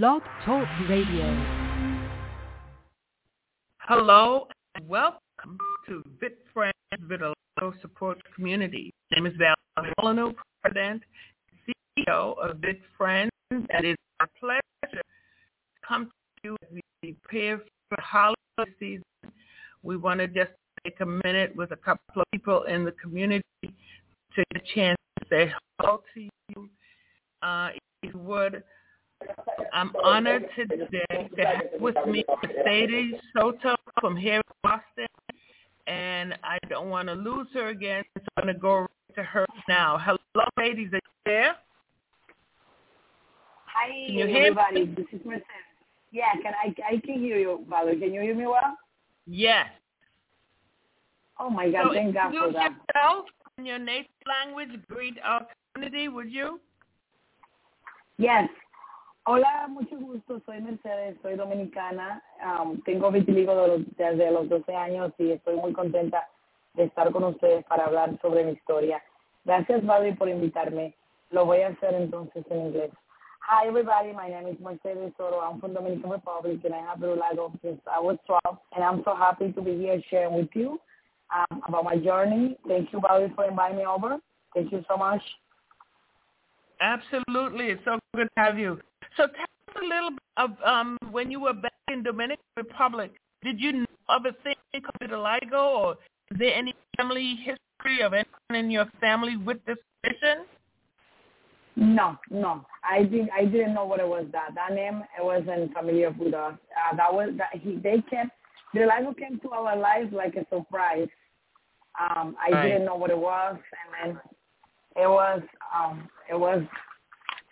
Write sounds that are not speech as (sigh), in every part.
Blog Talk Radio. Hello and welcome to Vit Friends Vitiligo Support Community. My name is Val Molyneux, President and CEO of Vit Friends, and it is our pleasure to come to you as we prepare for the holiday season. We want to just take a minute with a couple of people in the community to get a chance to say hello to you. Uh, if you would, I'm honored today to have with me Mercedes Soto from here in Boston, and I don't want to lose her again, so I'm going to go right to her now. Hello, ladies. Are you there? Hi, Can you hear everybody. This is Mercedes. Yeah, can I I can hear you, Valerie. Can you hear me well? Yes. Oh my God, so thank God for that. yourself in your native language. Greet our community, would you? Yes. Hola, mucho gusto. Soy Mercedes, soy dominicana. Um, tengo vitiligo desde los 12 años y estoy muy contenta de estar con ustedes para hablar sobre mi historia. Gracias, Valerie, por invitarme. Lo voy a hacer entonces en inglés. Hi, everybody. My name is Mercedes Soto. I'm from Dominican Republic, and I have vitiligo since I was 12. And I'm so happy to be here sharing with you um, about my journey. Thank you, Valerie, for inviting me over. Thank you so much. Absolutely. It's so good to have you. So tell us a little bit of um, when you were back in Dominican Republic. Did you know of a thing called vitiligo, or is there any family history of anyone in your family with this condition? No, no. I did. I didn't know what it was. That that name it wasn't familiar with us. Uh, that was that he. They came. The Vitiligo came to our lives like a surprise. Um, I Right. didn't know what it was, and then it was um, it was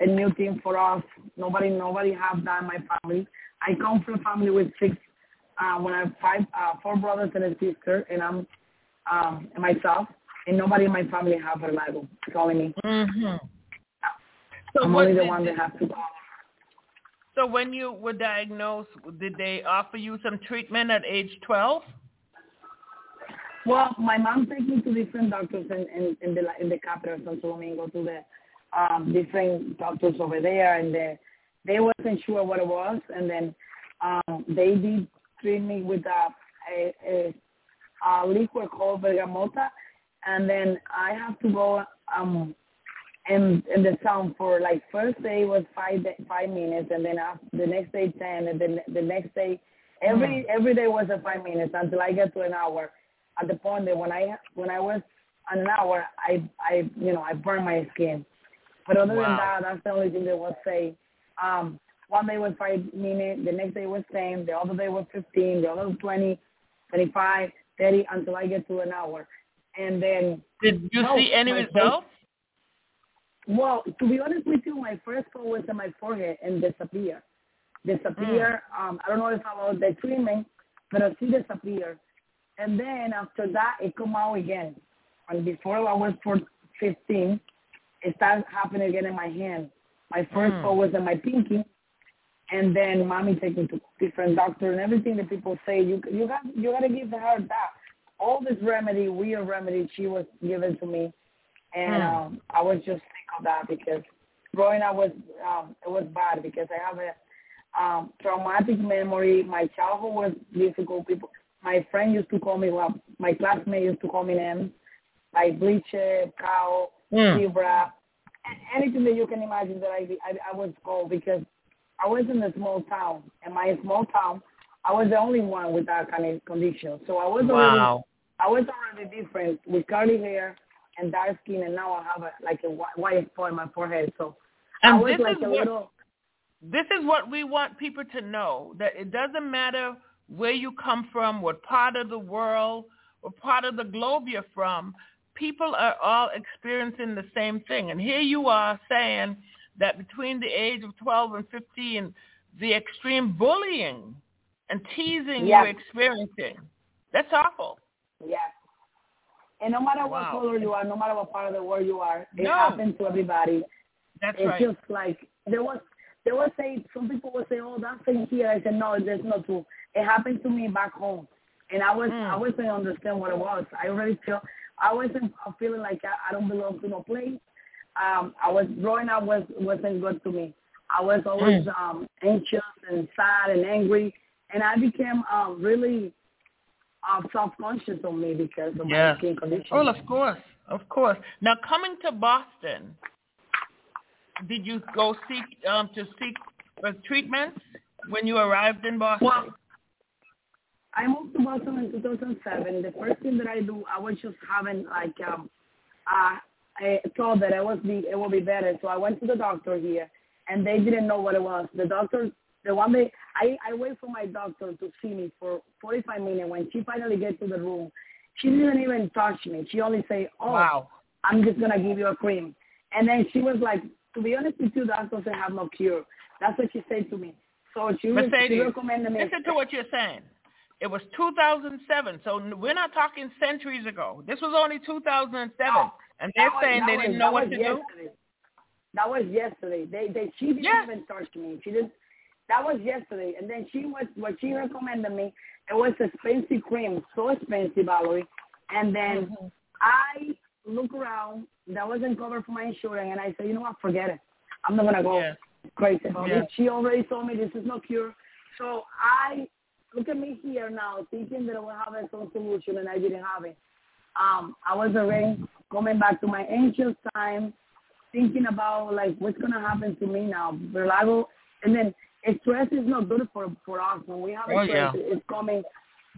a new thing for us. Nobody nobody have that in my family. I come from a family with six. Uh, when I have five, uh, four brothers and a sister, and I'm um, and myself, and nobody in my family have vitiligo. It's only me. Mm-hmm. So I'm only the one that has to go. So when you were diagnosed, did they offer you some treatment at age 12? Well, my mom took me to different doctors in, in, in the in the capital Santo Domingo to the um, different doctors over there, and they they wasn't sure what it was, and then um, they did treat me with a, a, a, a liquid called bergamota, and then I have to go um in in the sun for like first day was five five minutes, and then after, the next day ten, and then the next day every every day was a five minutes until I get to an hour at the point that when I when I was an hour, I I you know I burned my skin. But other than that, that's the only thing they will say. Um, one day was five minutes, the next day was ten, the other day was fifteen, the other was twenty, twenty-five, thirty, until I get to an hour. And then, Did you No, see any results? well, to be honest with you, my first thought was in my forehead and disappear. Disappear. Um, I don't know if I was the treatment, but I disappeared. And then after that, it come out again. And before I was for 15, it started happening again in my hand. My first Mm. was in my pinky, and then mommy take me to different doctor and everything that people say you you got you got to give her that. All this remedy, weird remedy, she was given to me, and Hmm. um, I was just sick of that because growing up was um, it was bad because I have a um, traumatic memory. My childhood was difficult. People, my friend used to call me well, my classmate used to call me names like bleacher, cow, Mm. zebra, anything that you can imagine that I, I I was called because I was in a small town. In my small town, I was the only one with that kind of condition. So I was already Wow. I was already different with curly hair and dark skin, and now I have a, like a whi- white spot in my forehead. So I was this like is a what little. this is what we want people to know that it doesn't matter where you come from, what part of the world, what part of the globe you're from. People are all experiencing the same thing. And here you are saying that between the age of 12 and 15, the extreme bullying and teasing Yeah. you're experiencing. That's awful. Yeah. And no matter what Wow. color you are, no matter what part of the world you are, it No. happens to everybody. That's it's right. just like there was there was say some people would say, Oh, that's in here. I said, No, there's no true. It happened to me back home. And I was Mm. I wasn't understand what it was. I already feel I wasn't feeling like I, I don't belong to no place. Um I was growing up was wasn't good to me. I was always mm. um, anxious and sad and angry, and I became um, really uh, self-conscious on me because of yeah. my skin condition. Well, of course, of course. Now, coming to Boston, did you go seek um, to seek uh, treatments when you arrived in Boston? Well, I moved to Boston in 2007. The first thing that I do, I was just having like um, uh, I thought that it was be it will be better. So I went to the doctor here, and they didn't know what it was. The doctor, the one day, I I wait for my doctor to see me for 45 minutes. When she finally gets to the room, she didn't even touch me. She only say, "Oh, wow. I'm just gonna give you a cream," and then she was like, "To be honest with you, doctor say have no cure." That's what she said to me. So she, Mercedes, she recommended me. Listen to what you're saying. It was 2007, so we're not talking centuries ago. This was only 2007, oh, and they're was, saying they was, didn't know what to yesterday. do. That was yesterday. They they she didn't yes. even touch me. She didn't. That was yesterday, and then she was what she recommended me. It was expensive cream, so expensive, Valerie. And then mm-hmm. I look around. That wasn't covered for my insurance, and I said, you know what, forget it. I'm not gonna go yes. crazy about yes. it. She already told me this is no cure. So I look at me here now, thinking that I would have some solution, and I didn't have it. Um, I was already coming back to my anxious time, thinking about like what's gonna happen to me now. Reliable, and then stress is not good for for us. When we have oh, stress, yeah. it's coming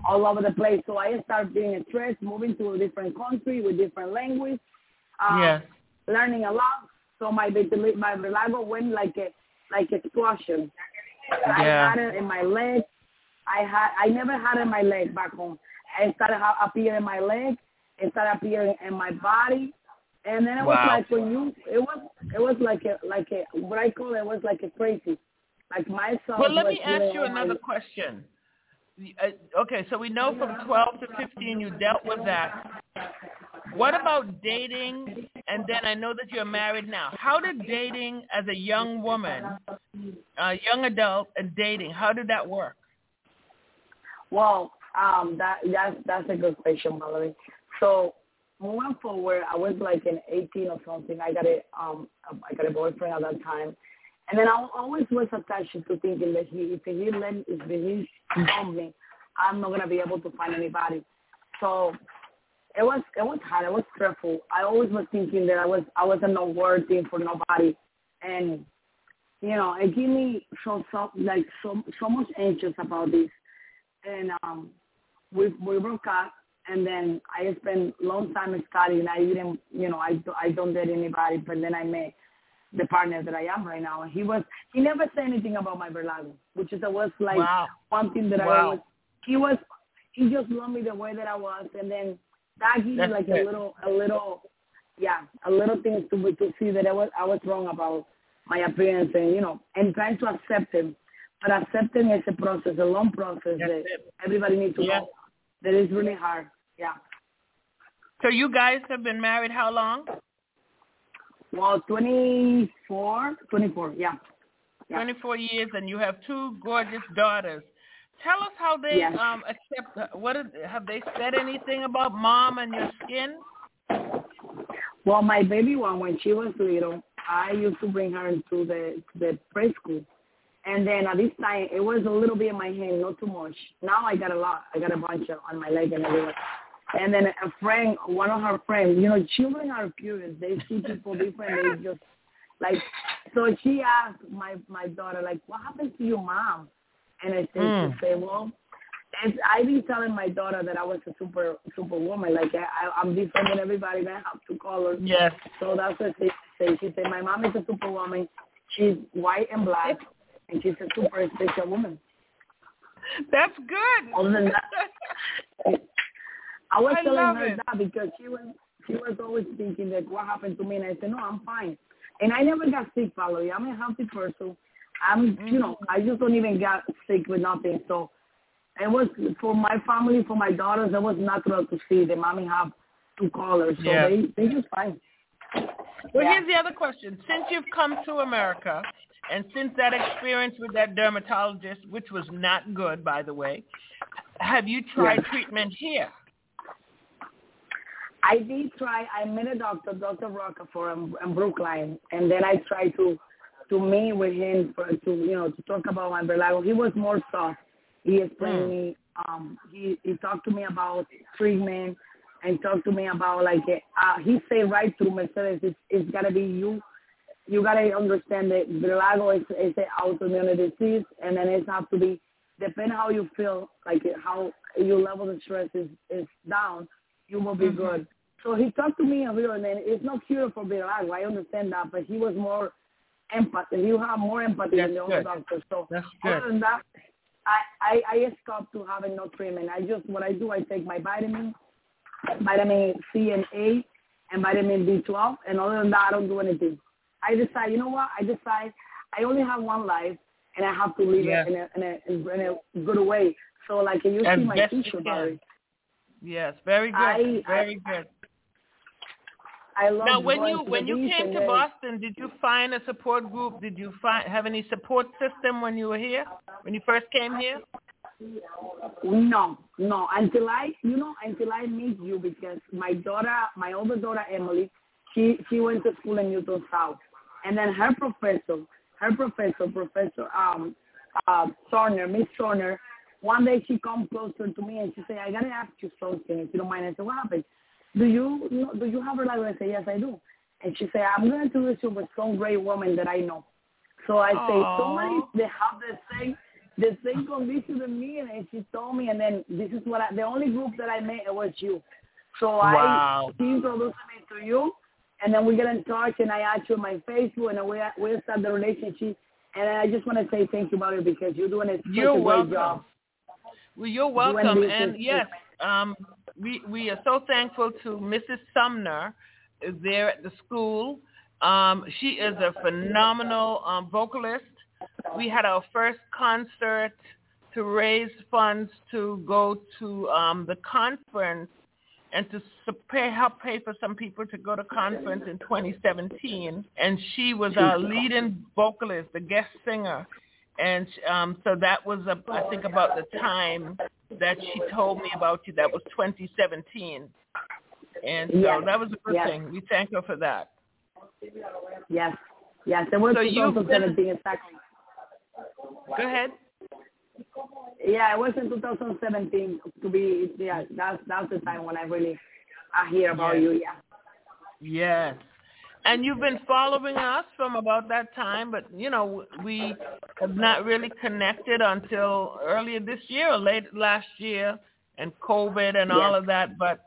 all over the place. So I start being stressed, moving to a different country with different language, um, yes. learning a lot. So my my reliable went like a like explosion. Yeah. I had it in my leg. I had I never had it in my leg back home. It started appearing in my leg. It started appearing in my body. And then it was wow. like when you, it was, it was like a, like a, what I call it was like a crazy, like myself. Well, let me ask you another my, question. Uh, okay, so we know from 12 to 15 you dealt with that. What about dating? And then I know that you're married now. How did dating as a young woman, a young adult, and dating, how did that work? Well, um, that that's that's a good question, Valerie. So moving forward, I was like in 18 or something. I got a um I got a boyfriend at that time, and then I always was attached to thinking that he if he let if he dump me, I'm not gonna be able to find anybody. So it was it was hard. It was stressful. I always was thinking that I was I wasn't no worthy for nobody, and you know it gave me so so like so so much anxious about this, and um we we broke up and then I spent a long time studying. I didn't, you know, I I don't date anybody, but then I met the partner that I am right now. and He was he never said anything about my verlago, which is was like wow. one thing that wow. I was. He was he just loved me the way that I was, and then that gave me like it. a little a little yeah a little thing to to see that I was I was wrong about my appearance and you know and trying to accept him. But accepting is a process, a long process That's that it. everybody needs to yeah. know. That is really hard. Yeah. So you guys have been married how long? Well, 24, 24, yeah. yeah. 24 years, and you have two gorgeous daughters. Tell us how they yes. um accept. What is, have they said anything about mom and your skin? Well, my baby one, when she was little, I used to bring her into the the preschool, and then at this time it was a little bit in my hand, not too much. Now I got a lot. I got a bunch on my leg and everywhere. And then a friend, one of her friends, you know, children are curious. They see people different. They just like. So she asked my my daughter, like, "What happened to your mom?" And I said, Mm. she said, "Well." and i been telling my daughter that I was a super super woman. Like I, I I'm different than everybody. I have two colors. Yes. So that's what she said. She said, "My mom is a super woman. She's white and black, and she's a super special woman." That's good. Other than that, I was I telling her it. that because she was she was always thinking that what happened to me, and I said, "No, I'm fine." And I never got sick, Valerie. I'm a healthy person. I'm, you know, mm-hmm. I just don't even get sick with nothing. So it was for my family, for my daughters, it was natural to see the mommy have two colors. So Yeah. they they just fine. Well, Yeah. here's the other question. Since you've come to America, and since that experience with that dermatologist, which was not good, by the way, have you tried Yeah. treatment here? I did try. I met a doctor, Dr. Rockefeller in, in Brookline, and then I tried to to meet with him for to you know to talk about my vitiligo. He was more soft. He explained mm. me. Um, he he talked to me about treatment and talked to me about like uh, he said right through Mercedes, it's, it's gotta be you. You gotta understand that vitiligo is is an autoimmune disease, and then it's have to be depending how you feel, like how your level of stress is is down, you will be mm-hmm. good. So he talked to me a little, and then it's not cure for vitiligo. I understand that, but he was more empathy. You have more empathy That's than the other doctors. So That's other good. than that, I, I I stopped to having no treatment. I just what I do, I take my vitamin, vitamin C and A, and vitamin B12, and other than that, I don't do anything. I decide, you know what? I decide I only have one life, and I have to live yes. it in a, in a in a good way. So like you As see my teacher, Barry. Yes, very good. I, very I, good. I love now, when you when you came to then- Boston, did you find a support group? Did you find have any support system when you were here? When you first came here? No, no. Until I, you know, until I meet you, because my daughter, my older daughter Emily, she she went to school in Newton South, and then her professor, her professor, Professor um, uh, Sorner, Miss Sorner, one day she come closer to me and she said, "I gotta ask you something, if you don't mind." I said, "What happened? Do you, do you have a life?" I said, "Yes, I do." And she said, "I'm going to introduce you with some great woman that I know." So I say, Aw. somebody they have the same the same condition than me, and she told me, and then this is what I, the only group that I met was you. So Wow. I she introduced me to you, and then we get in touch, and I add you on my Facebook, and we we start the relationship. And I just want to say thank you about it because you're doing a, such You're a great welcome. job. Well, you're welcome, and yes, um, we we are so thankful to Mrs. Sumner there at the school. Um, she is a phenomenal um, vocalist. We had our first concert to raise funds to go to um, the conference and to pay, help pay for some people to go to conference in 2017. And she was our leading vocalist, the guest singer. And um, so that was, a, I think, about the time that she told me about you. That was 2017. And so Yes, that was a good yes. thing. We thank her for that. Yes, yes. It was So you've been- 2017 exactly. Go ahead. Yeah, it was in 2017 to be. Yeah, that's that's the time when I really I hear about Yes. you. Yeah. Yes. And you've been following us from about that time, but you know we have not really connected until earlier this year or late last year, and COVID and all of that. But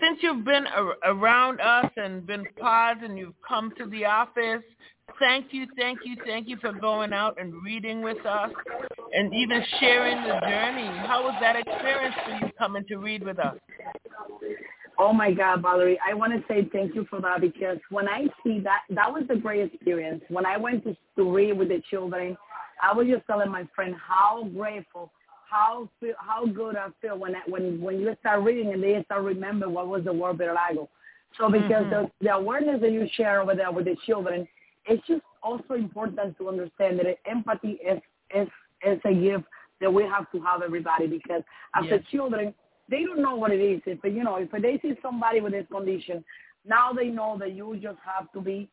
since you've been ar- around us and been part, and you've come to the office, thank you, thank you, thank you for going out and reading with us, and even sharing the journey. How was that experience for you coming to read with us? Oh my God, Valerie, I want to say thank you for that because when I see that, that was a great experience. When I went to, to read with the children, I was just telling my friend how grateful, how feel, how good I feel when I, when when you start reading and they start remembering what was the word vitiligo. So because Mhm. the, the awareness that you share over there with the children, it's just also important to understand that empathy is is is a gift that we have to have everybody because as Yes. a children they don't know what it is. If you know, if they see somebody with this condition, now they know that you just have to be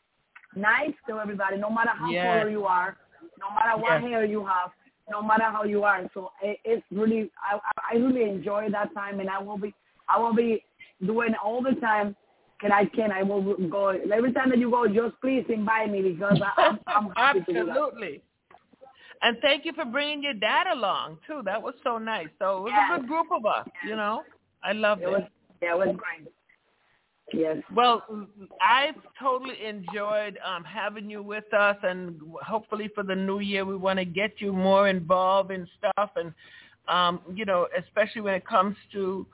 nice to everybody, no matter how Yes. color you are, no matter what Yes. hair you have, no matter how you are. So it, it's really, I, I really enjoy that time, and I will be, I will be doing all the time. Can I can I will go every time that you go, just please invite me because I, I'm, (laughs) I'm happy to do that. Absolutely. And thank you for bringing your dad along too. That was so nice. So it was Yes. a good group of us. You know, I loved It it. was, yeah, it was great. Yes. Well, I've totally enjoyed um, having you with us, and hopefully for the new year, we want to get you more involved in stuff, and um, you know, especially when it comes to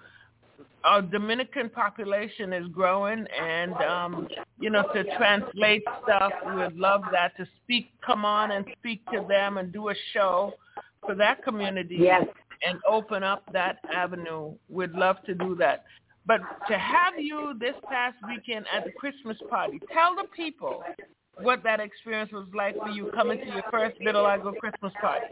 our Dominican population is growing, and um, you know, to translate stuff, we would love that to speak, come on and speak to them, and do a show for that community Yes. and open up that avenue. We'd love to do that. But to have you this past weekend at the Christmas party, tell the people what that experience was like for you coming to your first Vitiligo Christmas party.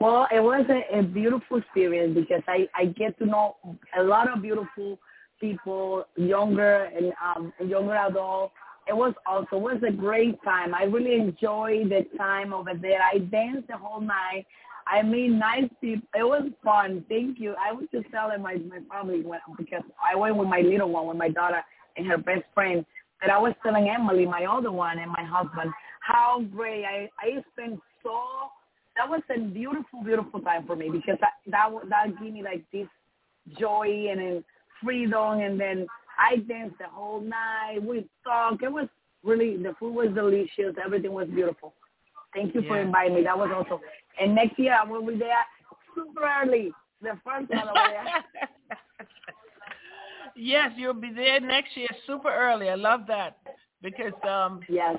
Well, it was a, a beautiful experience because I, I get to know a lot of beautiful people, younger and um, younger adults. It was also it was a great time. I really enjoyed the time over there. I danced the whole night. I meet nice people. It was fun. Thank you. I was just telling my my family when because I went with my little one, with my daughter and her best friend. That I was telling Emily, my other one, and my husband, how great I I spent so. That was a beautiful, beautiful time for me because that that that gave me like this joy and then freedom, and then I danced the whole night. We talked. It was really the food was delicious. Everything was beautiful. Thank you yeah. for inviting me. That was also. And next year I will be there super early. The first one over there. (laughs) yes, you'll be there next year super early. I love that because um yes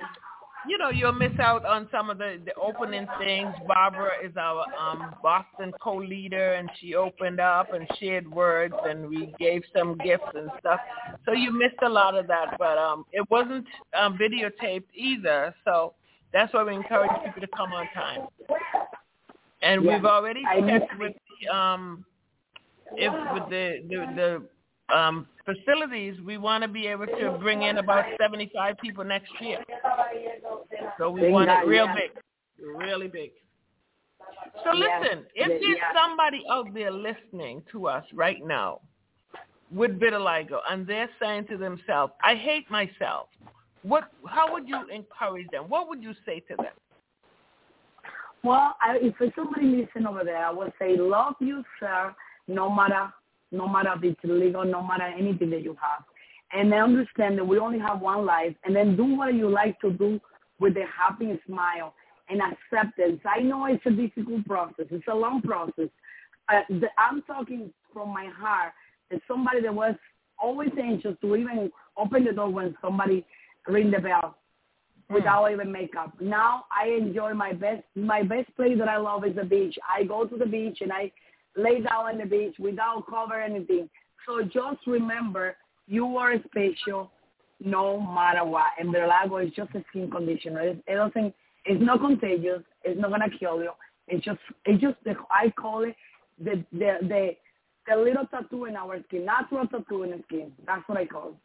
you know, you'll miss out on some of the, the opening things. Barbara is our um, Boston co-leader, and she opened up and shared words, and we gave some gifts and stuff. So you missed a lot of that, but um, it wasn't um, videotaped either. So that's why we encourage people to come on time. And yeah. we've already checked with the um, if with the the, the um, facilities, we want to be able to bring in about 75 people next year. So we want it real big, really big. So listen, if there's somebody out there listening to us right now with vitiligo and they're saying to themselves, I hate myself, what? how would you encourage them? What would you say to them? Well, I, if somebody listening over there, I would say love yourself no matter no matter if it's legal, no matter anything that you have. And then understand that we only have one life and then do what you like to do with a happy smile and acceptance. I know it's a difficult process. It's a long process. Uh, the, I'm talking from my heart as somebody that was always anxious to even open the door when somebody ring the bell hmm. without even makeup. Now I enjoy my best my best place that I love is the beach. I go to the beach and I lay down on the beach without cover anything. So just remember, you are special no matter what. And Vitiligo is just a skin condition. It, it doesn't, it's not contagious. It's not gonna kill you. It's just, it's just, the, I call it the, the, the, the little tattoo in our skin, natural tattoo in the skin. That's what I call it.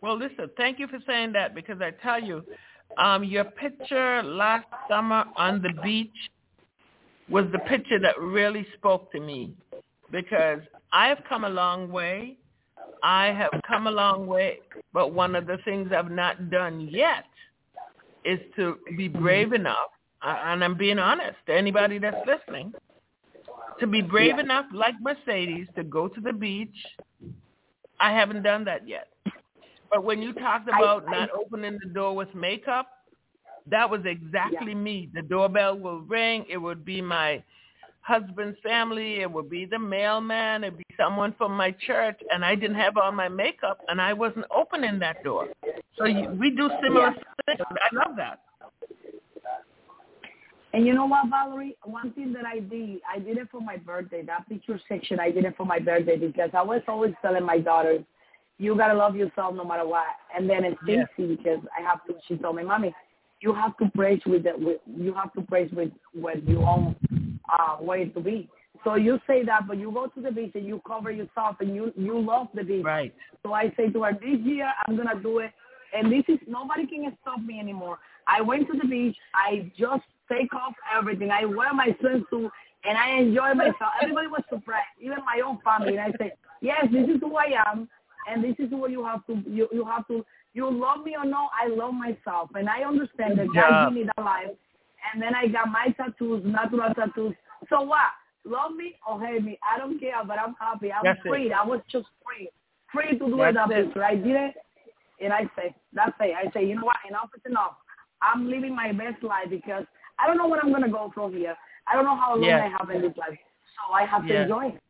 Well, listen, thank you for saying that because I tell you, um, your picture last summer on the beach was the picture that really spoke to me because I have come a long way. I have come a long way, but one of the things I've not done yet is to be mm-hmm. brave enough, and I'm being honest to anybody that's listening, to be brave yeah. enough, like Mercedes, to go to the beach. I haven't done that yet. But when you talked about I, I, not opening the door with makeup, that was exactly yeah. me. The doorbell will ring. It would be my husband's family. It would be the mailman. It'd be someone from my church, and I didn't have on my makeup, and I wasn't opening that door. So you, we do similar yeah. things. I love that. And you know what, Valerie? One thing that I did, I did it for my birthday. That picture section, I did it for my birthday because I was always telling my daughters, you gotta love yourself no matter what. And then it's Stacy because I have to. She told me, mommy, you have to praise with the with, you have to praise with what you own uh way to be. So you say that, but you go to the beach and you cover yourself and you you love the beach. Right. So I say to her, this year I'm gonna do it, and this is nobody can stop me anymore. I went to the beach. I just take off everything. I wear my swimsuit and I enjoy myself. Everybody was surprised, even my own family. And I say, yes, this is who I am, and this is what you have to you you have to you love me or no, I love myself. And I understand that God gave me that life. And then I got my tattoos, natural tattoos. So what? Love me or hate me? I don't care, but I'm happy. I'm that's free. It. I was just free. Free to do that's that picture. I did it. And I say, that's it. I say, you know what? Enough is enough. I'm living my best life because I don't know where I'm going to go from here. I don't know how long I have in this life. So I have to enjoy it.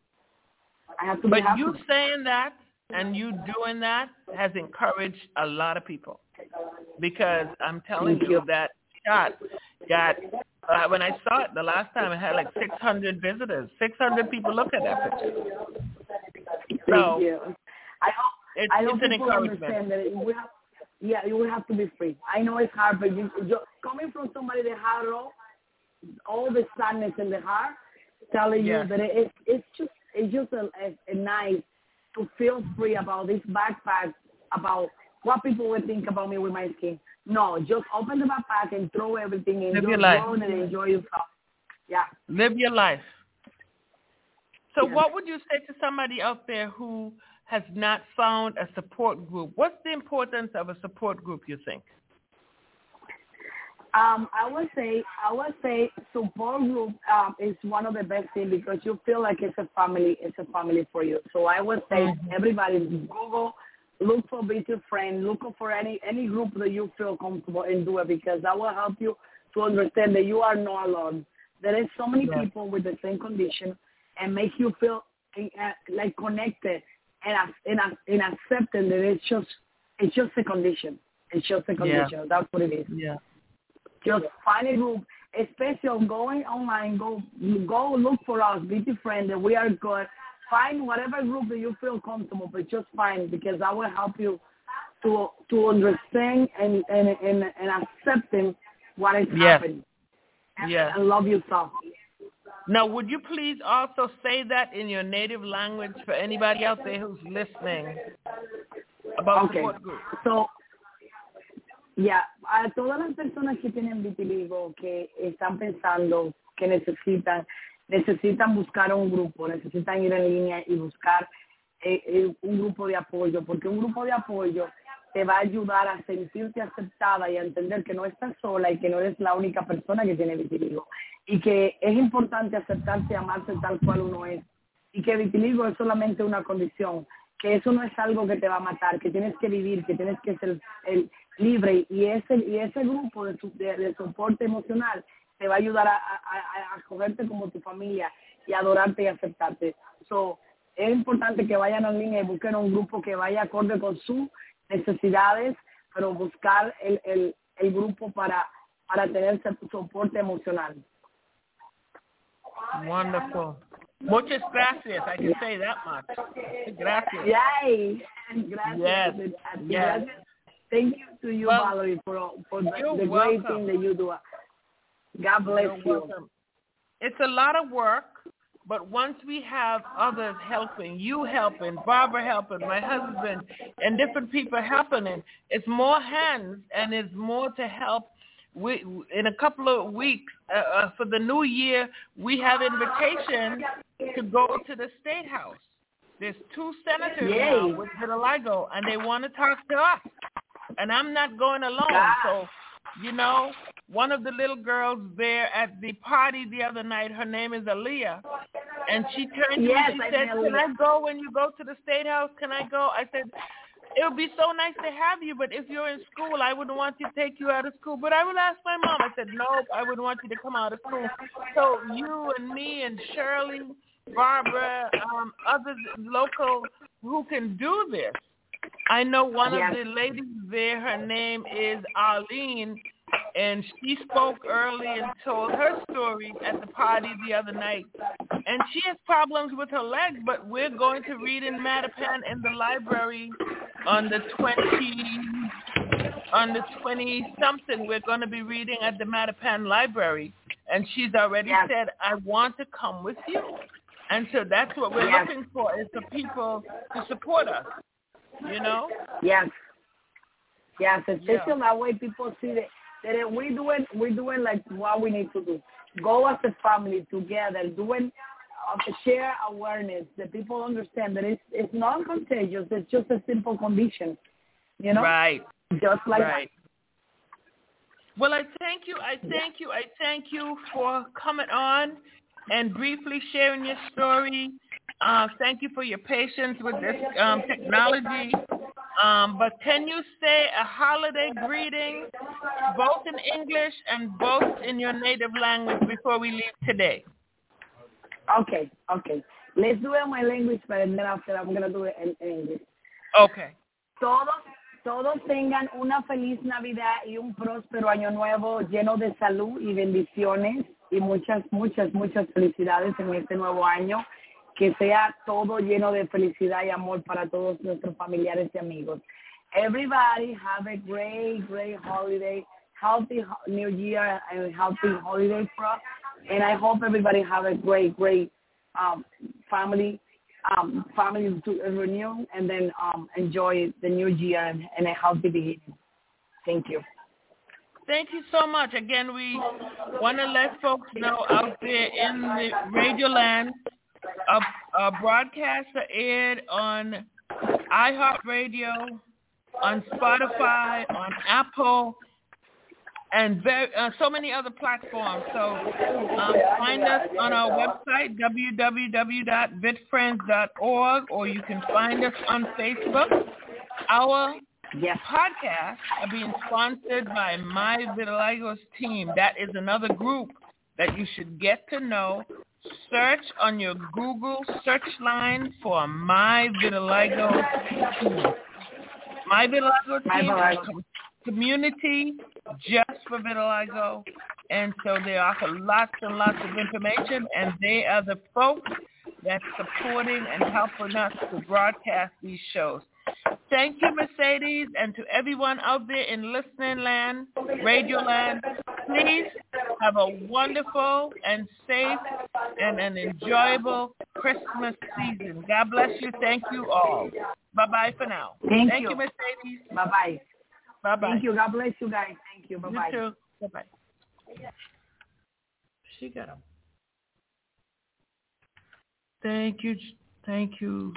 I have to but be happy. you saying that and you doing that has encouraged a lot of people because I'm telling you, you that shot got uh, when I saw it the last time it had like 600 visitors, 600 people look at that picture. So. I hope it's, I hope people understand that we have, yeah, you will have to be free. I know it's hard, but you, you coming from somebody that had all, all the sadness in the heart, telling yeah. you that it, it's just it's just a, a, a nice to feel free about this backpack, about what people will think about me with my skin. No, just open the backpack and throw everything in. Live your life. and enjoy yourself. Yeah. Live your life. So Yeah. what would you say to somebody out there who has not found a support group? What's the importance of a support group, you think? Um, I would say I would say support group um, is one of the best things because you feel like it's a family. It's a family for you. So I would say Mhm. everybody Google, look for Be Your Friend, look for any any group that you feel comfortable in do it because that will help you to understand that you are not alone. There is so many Yeah. people with the same condition and make you feel uh, like connected and and and accepting that it's just it's just a condition. It's just a Yeah. condition. That's what it is Yeah. Just find a group, especially going online, go go look for us, be different. we are good. Find whatever group that you feel comfortable, but just find because I will help you to to understand and and and, and accepting what is Yes. happening. And, Yes. and love yourself. Now, would you please also say that in your native language for anybody out there who's listening about Okay. support groups? So, ya, a todas las personas que tienen vitiligo, que están pensando que necesitan, necesitan buscar un grupo, necesitan ir en línea y buscar eh, eh, un grupo de apoyo, porque un grupo de apoyo te va a ayudar a sentirte aceptada y a entender que no estás sola y que no eres la única persona que tiene vitiligo. Y que es importante aceptarse y amarse tal cual uno es. Y que vitiligo es solamente una condición, que eso no es algo que te va a matar, que tienes que vivir, que tienes que ser el, libre. Y ese, y ese grupo de, su- de, de soporte emocional te va a ayudar a, a, a- cogerte como tu familia y adorarte y aceptarte. So, es importante que vayan en línea y busquen un grupo que vaya acorde con sus necesidades, pero buscar el, el, el grupo para, para tener soporte emocional. Wonderful. Muchas gracias. I can say that much. Gracias. Yay! Gracias. Yes, yes. Gracias. Thank you to you, Well, Valerie, for, for the, the great welcome. thing that you do. God bless You're you. welcome. It's a lot of work, but once we have others helping, you helping, Barbara helping, my husband, and different people helping, it's more hands and it's more to help. We, in a couple of weeks uh, uh, for the new year, we have invitation to go to the state house. There's two senators Yay. now with vitiligo, and they want to talk to us. And I'm not going alone, so you know, one of the little girls there at the party the other night, her name is Aaliyah, and she turned to me and she said, "Can I go when you go to the state house? Can I go?" I said, "It would be so nice to have you, but if you're in school, I wouldn't want to take you out of school. But I would ask my mom." I said, "Nope, I wouldn't want you to come out of school." So you and me and Shirley, Barbara, um, others local who can do this. I know one Yes. of the ladies there, her name is Arlene, and she spoke early and told her story at the party the other night. And she has problems with her legs, but we're going to read in Mattapan in the library on the 20, on the 20 something. We're going to be reading at the Mattapan library. And she's already Yes. said, I want to come with you. And so that's what we're Yes. looking for is for people to support us. You know? Yes. Yes, especially Yeah. that way people see that, that we doing we doing like what we need to do. Go as a family together, doing uh, share awareness that people understand that it's it's not contagious. It's just a simple condition, you know. Right. Just like right. Well, I thank you. I thank you. I thank you for coming on and briefly sharing your story. Uh, thank you for your patience with this um, technology. Um, but can you say a holiday greeting, both in English and both in your native language, before we leave today? Okay, okay. Let's do it in my language, but then after I'm gonna do it in, in English. Okay. todos, todos tengan una feliz Navidad y un próspero año nuevo lleno de salud y bendiciones y muchas, muchas, muchas felicidades en este nuevo año. Que sea todo lleno de felicidad y amor para todos nuestros familiares y amigos. Everybody have a great, great holiday, healthy New Year and healthy holiday for us. And I hope everybody have a great, great um, family um, families to renew and then um, enjoy the new year and, and a healthy beginning. Thank you. Thank you so much. Again, we want to let folks know out there in the radio land, a, a broadcast aired on iHeartRadio, on Spotify, on Apple, and very, uh, so many other platforms. So um, find us on our website, www.vitfriends.org, or you can find us on Facebook. Our yes. podcasts are being sponsored by My Vitiligo's team. That is another group that you should get to know. Search on your Google search line for My Vitiligo team. My Vitiligo team community just for vitiligo. And so they offer lots and lots of information, and they are the folks that's supporting and helping us to broadcast these shows. Thank you, Mercedes, and to everyone out there in listening land, radio land. Please have a wonderful and safe and an enjoyable Christmas season. God bless you. Thank you all. Bye-bye for now. Thank, Thank you. you, Mercedes. Bye-bye. Bye-bye. Thank you. God bless you guys. Thank you. Bye-bye. You too. Bye-bye. She got him. Thank you. Thank you.